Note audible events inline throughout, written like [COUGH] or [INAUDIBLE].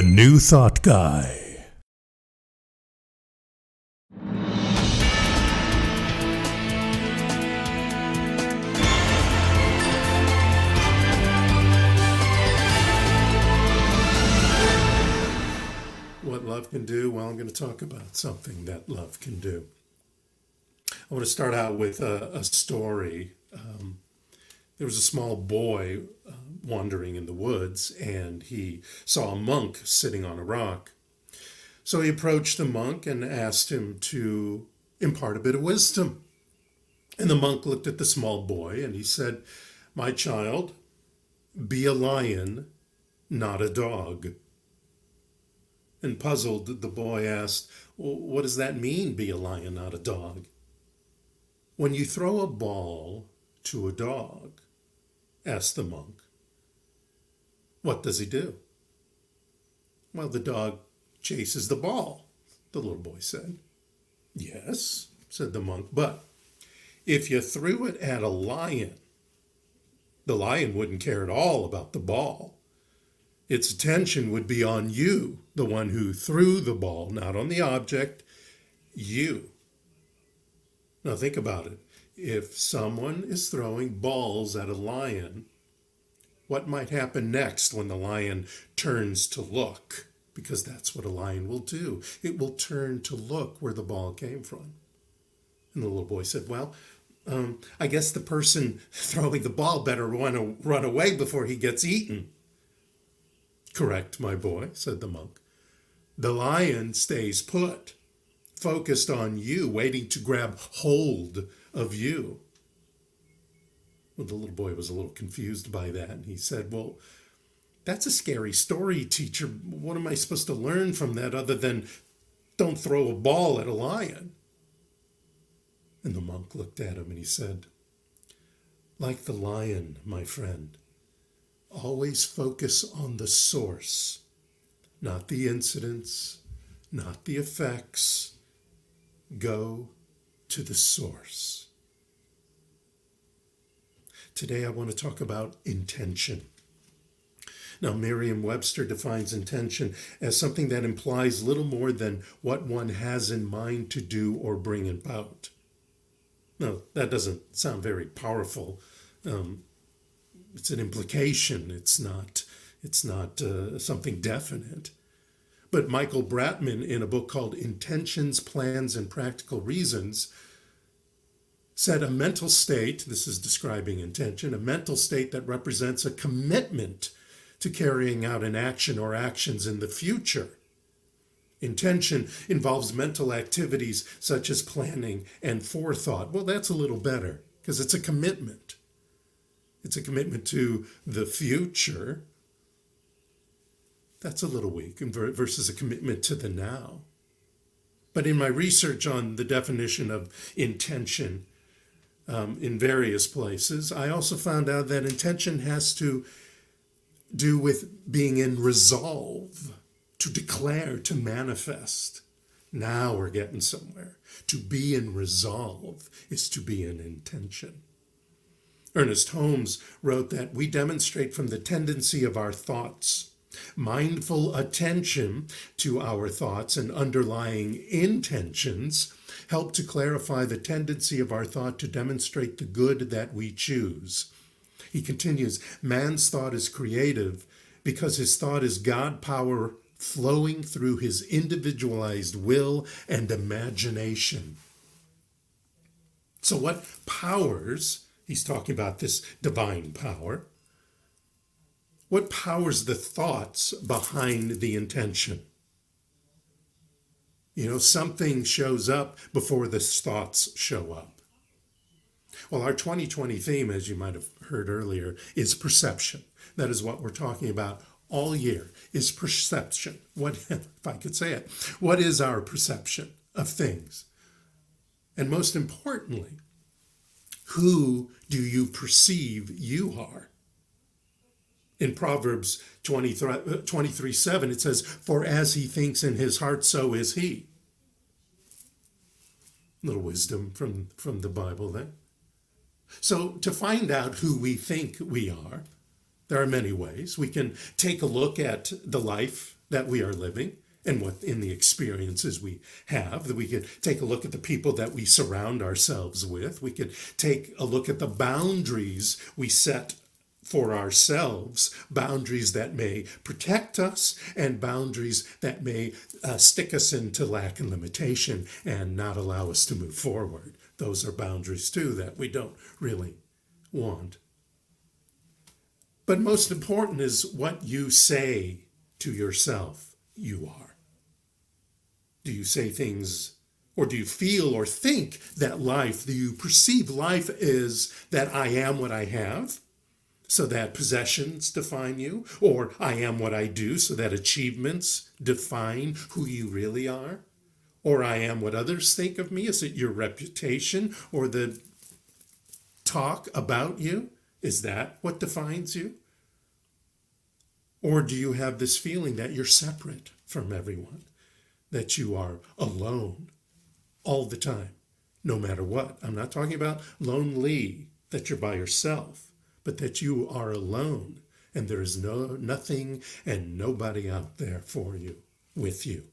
The New Thought Guy. What love can do? Well, I'm going to talk about something that love can do. I want to start out with a, a story. Um, there was a small boy uh, wandering in the woods and he saw a monk sitting on a rock. So he approached the monk and asked him to impart a bit of wisdom. And the monk looked at the small boy and he said, My child, be a lion, not a dog. And puzzled, the boy asked, well, What does that mean, be a lion, not a dog? When you throw a ball to a dog, asked the monk, what does he do? Well, the dog chases the ball, the little boy said. Yes, said the monk, but if you threw it at a lion, the lion wouldn't care at all about the ball. Its attention would be on you, the one who threw the ball, not on the object, you. Now think about it. If someone is throwing balls at a lion, what might happen next when the lion turns to look? Because that's what a lion will do. It will turn to look where the ball came from. And the little boy said, Well, um, I guess the person [LAUGHS] throwing the ball better run, run away before he gets eaten. Correct, my boy, said the monk. The lion stays put, focused on you, waiting to grab hold of you. Well, the little boy was a little confused by that, and he said, Well, that's a scary story, teacher. What am I supposed to learn from that other than don't throw a ball at a lion? And the monk looked at him and he said, Like the lion, my friend, always focus on the source, not the incidents, not the effects. Go to the source. Today, I want to talk about intention. Now, Merriam Webster defines intention as something that implies little more than what one has in mind to do or bring about. Now, that doesn't sound very powerful. Um, it's an implication. It's not. It's not uh, something definite. But Michael Bratman, in a book called Intentions, Plans, and Practical Reasons, said a mental state, this is describing intention, a mental state that represents a commitment to carrying out an action or actions in the future. Intention involves mental activities such as planning and forethought. Well, that's a little better because it's a commitment. It's a commitment to the future that's a little weak versus a commitment to the now. But in my research on the definition of intention um, in various places, I also found out that intention has to do with being in resolve, to declare, to manifest. Now we're getting somewhere. To be in resolve is to be in intention. Ernest Holmes wrote that we demonstrate from the tendency of our thoughts Mindful attention to our thoughts and underlying intentions help to clarify the tendency of our thought to demonstrate the good that we choose. He continues Man's thought is creative because his thought is God power flowing through his individualized will and imagination. So, what powers, he's talking about this divine power, what powers the thoughts behind the intention? You know, something shows up before the thoughts show up. Well, our 2020 theme, as you might have heard earlier, is perception. That is what we're talking about all year, is perception. What, [LAUGHS] if I could say it, what is our perception of things? And most importantly, who do you perceive you are? In Proverbs 23, 23 7, it says, For as he thinks in his heart, so is he. A little wisdom from, from the Bible then. So, to find out who we think we are, there are many ways. We can take a look at the life that we are living and what in the experiences we have that we could take a look at the people that we surround ourselves with we could take a look at the boundaries we set for ourselves boundaries that may protect us and boundaries that may uh, stick us into lack and limitation and not allow us to move forward. Those are boundaries too that we don't really want. But most important is what you say to yourself you are. Do you say things or do you feel or think that life, do you perceive life is that I am what I have? So that possessions define you? Or I am what I do, so that achievements define who you really are? Or I am what others think of me? Is it your reputation or the talk about you? Is that what defines you? Or do you have this feeling that you're separate from everyone? that you are alone all the time, no matter what. I'm not talking about lonely, that you're by yourself, but that you are alone and there is no nothing and nobody out there for you, with you.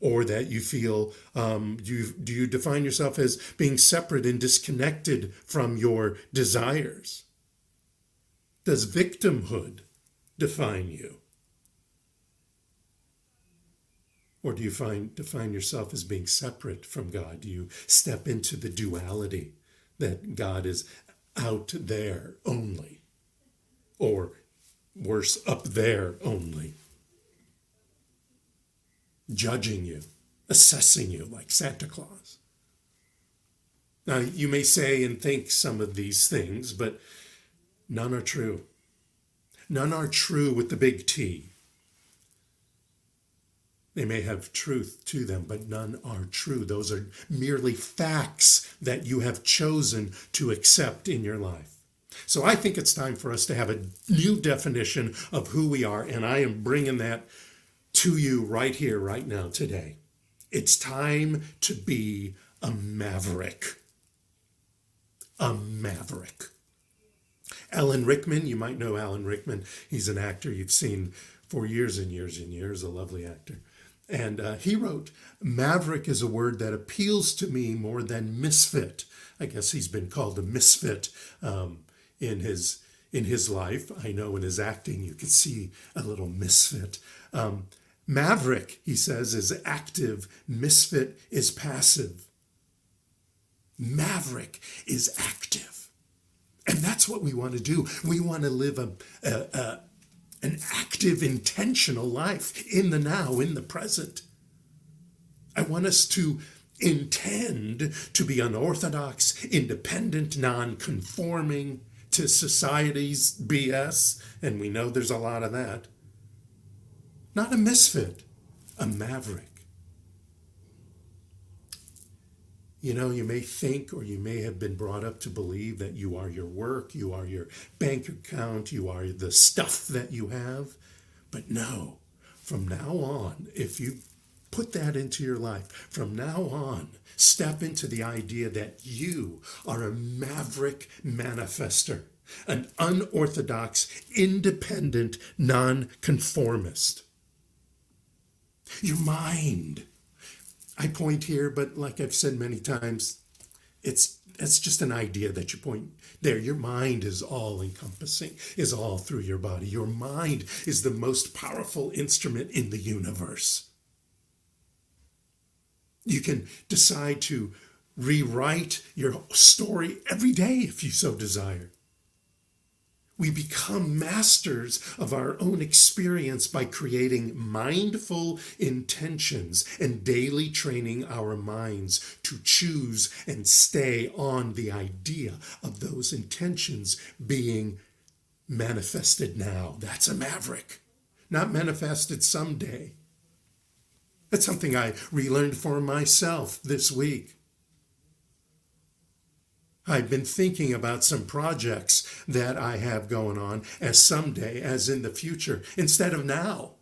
Or that you feel, um, you, do you define yourself as being separate and disconnected from your desires? Does victimhood define you? Or do you find define yourself as being separate from God? Do you step into the duality that God is out there only? Or worse, up there only? Judging you, assessing you like Santa Claus. Now, you may say and think some of these things, but none are true. None are true with the big T. They may have truth to them, but none are true. Those are merely facts that you have chosen to accept in your life. So I think it's time for us to have a new definition of who we are, and I am bringing that to you right here, right now, today. It's time to be a maverick. A maverick. Alan Rickman, you might know Alan Rickman. He's an actor you've seen for years and years and years, a lovely actor. And uh, he wrote, Maverick is a word that appeals to me more than misfit. I guess he's been called a misfit um, in his in his life. I know in his acting you can see a little misfit. Um, Maverick, he says, is active. Misfit is passive. Maverick is active. And that's what we want to do. We want to live a, a, a an active, intentional life in the now, in the present. I want us to intend to be unorthodox, independent, non conforming to society's BS, and we know there's a lot of that. Not a misfit, a maverick. You know, you may think or you may have been brought up to believe that you are your work, you are your bank account, you are the stuff that you have. But no, from now on, if you put that into your life, from now on, step into the idea that you are a maverick manifester, an unorthodox, independent, nonconformist. Your mind I point here, but like I've said many times, it's it's just an idea that you point there. Your mind is all encompassing, is all through your body. Your mind is the most powerful instrument in the universe. You can decide to rewrite your story every day if you so desire. We become masters of our own experience by creating mindful intentions and daily training our minds to choose and stay on the idea of those intentions being manifested now. That's a maverick, not manifested someday. That's something I relearned for myself this week. I've been thinking about some projects that I have going on as someday, as in the future, instead of now.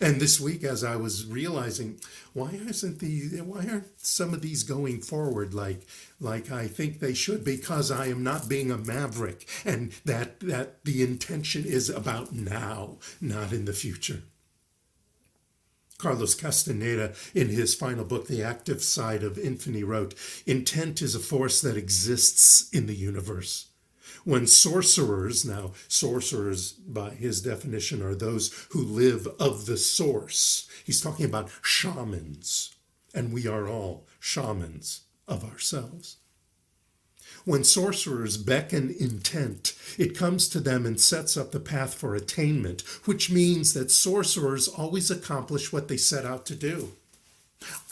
And this week, as I was realizing, why isn't the why aren't some of these going forward like like I think they should? Because I am not being a maverick, and that that the intention is about now, not in the future. Carlos Castaneda, in his final book, The Active Side of Infinity, wrote Intent is a force that exists in the universe. When sorcerers, now, sorcerers by his definition are those who live of the source, he's talking about shamans, and we are all shamans of ourselves. When sorcerers beckon intent, it comes to them and sets up the path for attainment, which means that sorcerers always accomplish what they set out to do.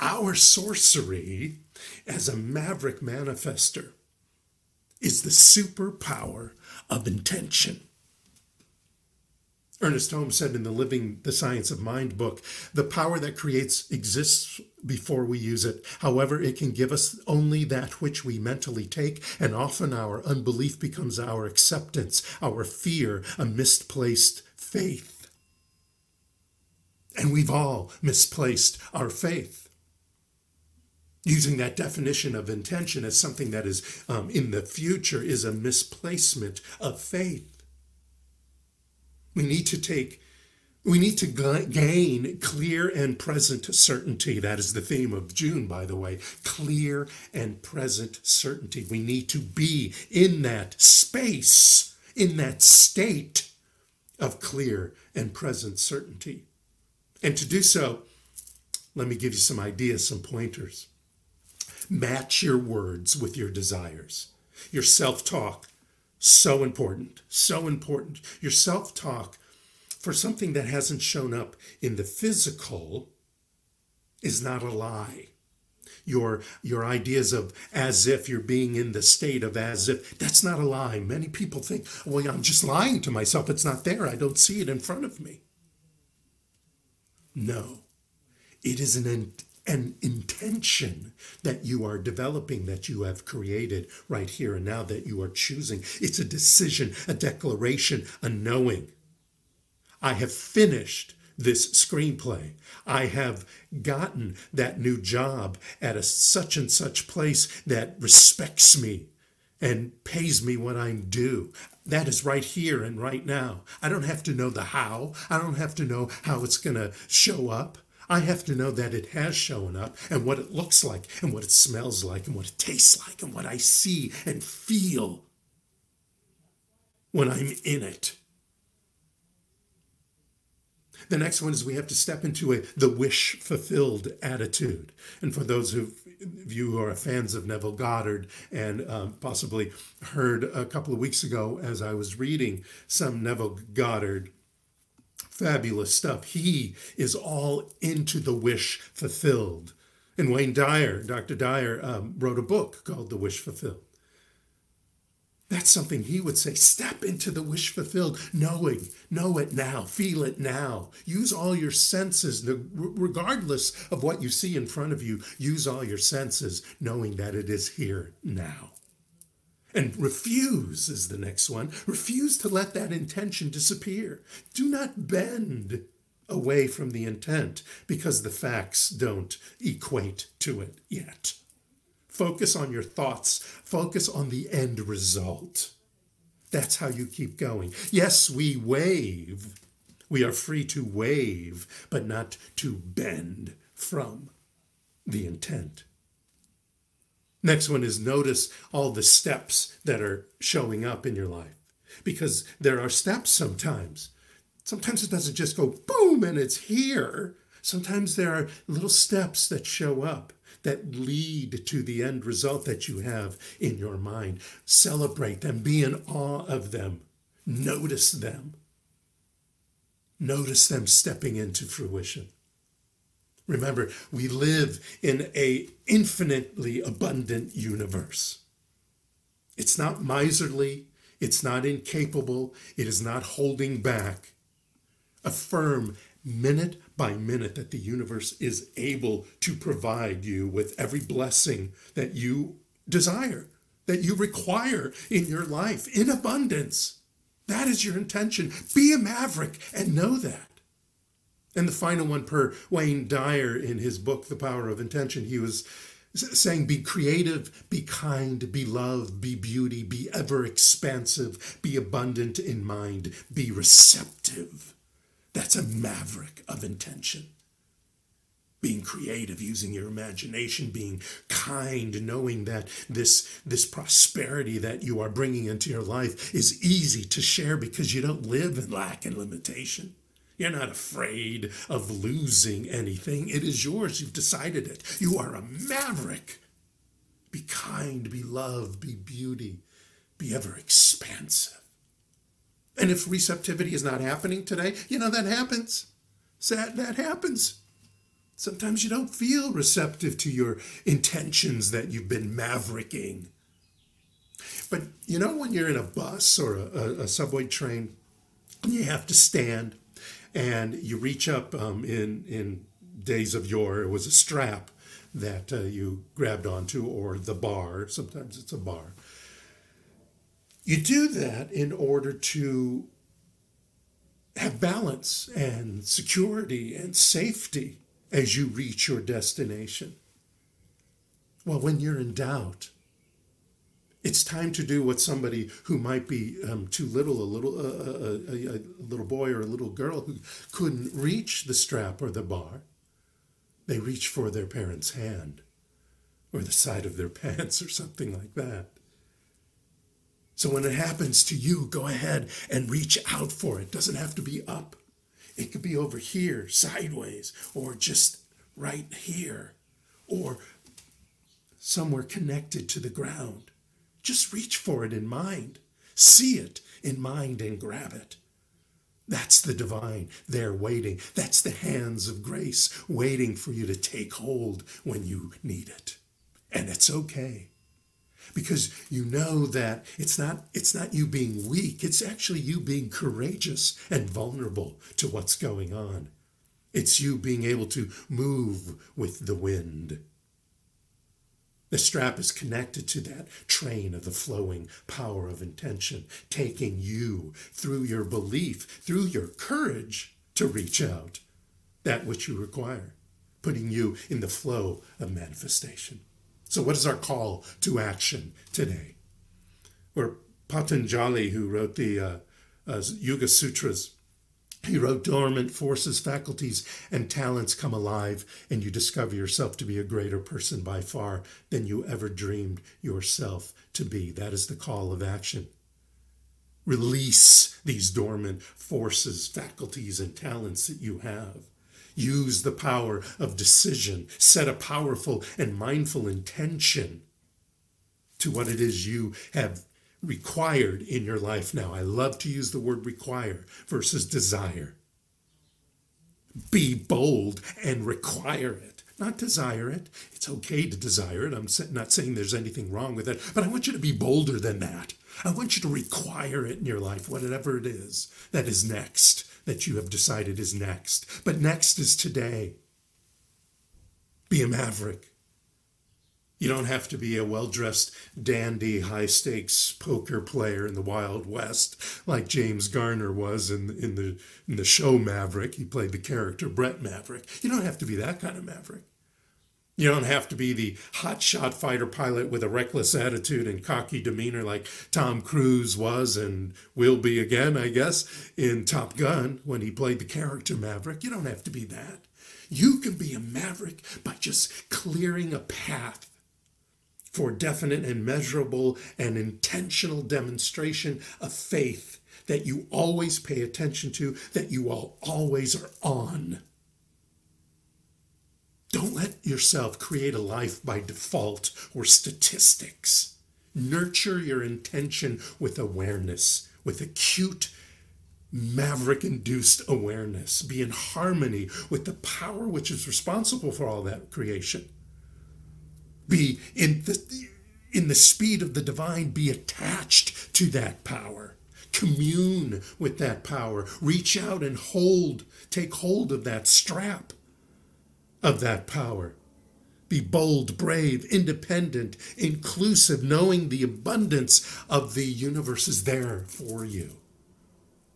Our sorcery, as a maverick manifester, is the superpower of intention. Ernest Holmes said in the Living the Science of Mind book the power that creates exists before we use it. However, it can give us only that which we mentally take, and often our unbelief becomes our acceptance, our fear, a misplaced faith. And we've all misplaced our faith. Using that definition of intention as something that is um, in the future is a misplacement of faith. We need to take, we need to gain clear and present certainty. That is the theme of June, by the way. Clear and present certainty. We need to be in that space, in that state of clear and present certainty. And to do so, let me give you some ideas, some pointers. Match your words with your desires. Your self talk so important, so important. Your self talk for something that hasn't shown up in the physical is not a lie. Your, your ideas of as if you're being in the state of as if, that's not a lie. Many people think, well, I'm just lying to myself. It's not there. I don't see it in front of me. No, it is an an intention that you are developing, that you have created right here and now, that you are choosing. It's a decision, a declaration, a knowing. I have finished this screenplay. I have gotten that new job at a such and such place that respects me and pays me what I'm due. That is right here and right now. I don't have to know the how. I don't have to know how it's going to show up. I have to know that it has shown up and what it looks like and what it smells like and what it tastes like and what I see and feel when I'm in it. The next one is we have to step into a the wish fulfilled attitude. And for those of you who are fans of Neville Goddard and um, possibly heard a couple of weeks ago as I was reading some Neville Goddard fabulous stuff. He is all into the wish fulfilled. And Wayne Dyer, Dr. Dyer, um, wrote a book called The Wish Fulfilled. That's something he would say step into the wish fulfilled, knowing, know it now, feel it now. Use all your senses, regardless of what you see in front of you. Use all your senses, knowing that it is here now. And refuse is the next one. Refuse to let that intention disappear. Do not bend away from the intent because the facts don't equate to it yet. Focus on your thoughts, focus on the end result. That's how you keep going. Yes, we wave. We are free to wave, but not to bend from the intent. Next one is notice all the steps that are showing up in your life because there are steps sometimes. Sometimes it doesn't just go boom and it's here. Sometimes there are little steps that show up that lead to the end result that you have in your mind. Celebrate them, be in awe of them, notice them. Notice them stepping into fruition. Remember, we live in a infinitely abundant universe. It's not miserly, it's not incapable, it is not holding back. Affirm minute by minute that the universe is able to provide you with every blessing that you desire, that you require in your life in abundance. That is your intention. Be a maverick and know that. And the final one, per Wayne Dyer in his book, The Power of Intention, he was saying, Be creative, be kind, be love, be beauty, be ever expansive, be abundant in mind, be receptive. That's a maverick of intention. Being creative, using your imagination, being kind, knowing that this, this prosperity that you are bringing into your life is easy to share because you don't live in lack and limitation. You're not afraid of losing anything. It is yours. You've decided it. You are a maverick. Be kind, be love, be beauty, be ever expansive. And if receptivity is not happening today, you know, that happens. That, that happens. Sometimes you don't feel receptive to your intentions that you've been mavericking. But you know, when you're in a bus or a, a, a subway train, you have to stand and you reach up um, in, in days of yore, it was a strap that uh, you grabbed onto, or the bar. Sometimes it's a bar. You do that in order to have balance and security and safety as you reach your destination. Well, when you're in doubt, it's time to do what somebody who might be um, too little, a little, uh, uh, uh, a, a, a little boy or a little girl who couldn't reach the strap or the bar, they reach for their parent's hand or the side of their [LAUGHS] pants or something like that. So when it happens to you, go ahead and reach out for it. it doesn't have to be up. It could be over here, sideways, or just right here, or somewhere connected to the ground. Just reach for it in mind. See it in mind and grab it. That's the divine there waiting. That's the hands of grace waiting for you to take hold when you need it. And it's okay because you know that it's not it's not you being weak it's actually you being courageous and vulnerable to what's going on it's you being able to move with the wind the strap is connected to that train of the flowing power of intention, taking you through your belief, through your courage to reach out, that which you require, putting you in the flow of manifestation. So, what is our call to action today? Or Patanjali, who wrote the uh, uh, Yoga Sutras, he wrote dormant forces, faculties, and talents come alive, and you discover yourself to be a greater person by far than you ever dreamed yourself to be. That is the call of action. Release these dormant forces, faculties, and talents that you have. Use the power of decision. Set a powerful and mindful intention to what it is you have required in your life now. I love to use the word require versus desire. Be bold and require it, not desire it. It's okay to desire it. I'm not saying there's anything wrong with it, but I want you to be bolder than that. I want you to require it in your life, whatever it is that is next that you have decided is next. But next is today. Be a maverick. You don't have to be a well dressed, dandy, high stakes poker player in the Wild West like James Garner was in, in, the, in the show Maverick. He played the character Brett Maverick. You don't have to be that kind of maverick. You don't have to be the hotshot fighter pilot with a reckless attitude and cocky demeanor like Tom Cruise was and will be again, I guess, in Top Gun when he played the character Maverick. You don't have to be that. You can be a maverick by just clearing a path for definite and measurable and intentional demonstration of faith that you always pay attention to, that you all always are on. Don't let yourself create a life by default or statistics. Nurture your intention with awareness, with acute, maverick induced awareness. Be in harmony with the power which is responsible for all that creation. Be in the, in the speed of the divine, be attached to that power. Commune with that power. Reach out and hold, take hold of that strap of that power. Be bold, brave, independent, inclusive, knowing the abundance of the universe is there for you.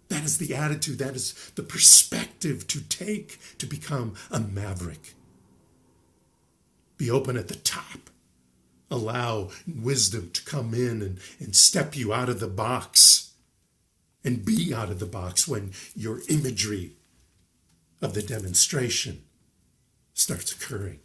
That is the attitude, that is the perspective to take to become a maverick. Be open at the top. Allow wisdom to come in and, and step you out of the box and be out of the box when your imagery of the demonstration starts occurring.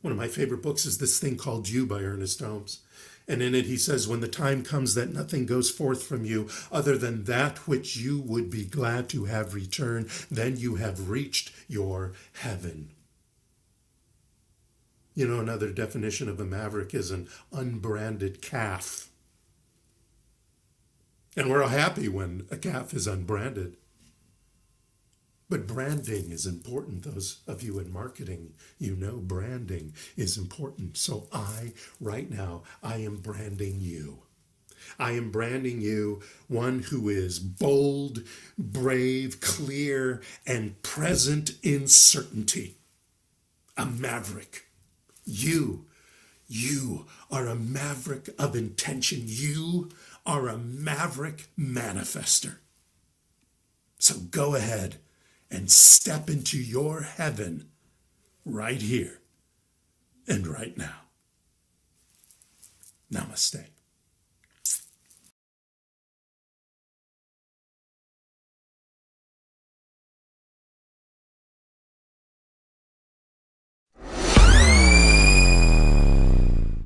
One of my favorite books is this thing called You by Ernest Holmes. And in it, he says, When the time comes that nothing goes forth from you other than that which you would be glad to have returned, then you have reached your heaven. You know, another definition of a maverick is an unbranded calf. And we're all happy when a calf is unbranded. But branding is important. Those of you in marketing, you know branding is important. So I, right now, I am branding you. I am branding you one who is bold, brave, clear, and present in certainty. A maverick. You, you are a maverick of intention. You are a maverick manifester. So go ahead and step into your heaven right here and right now. Namaste.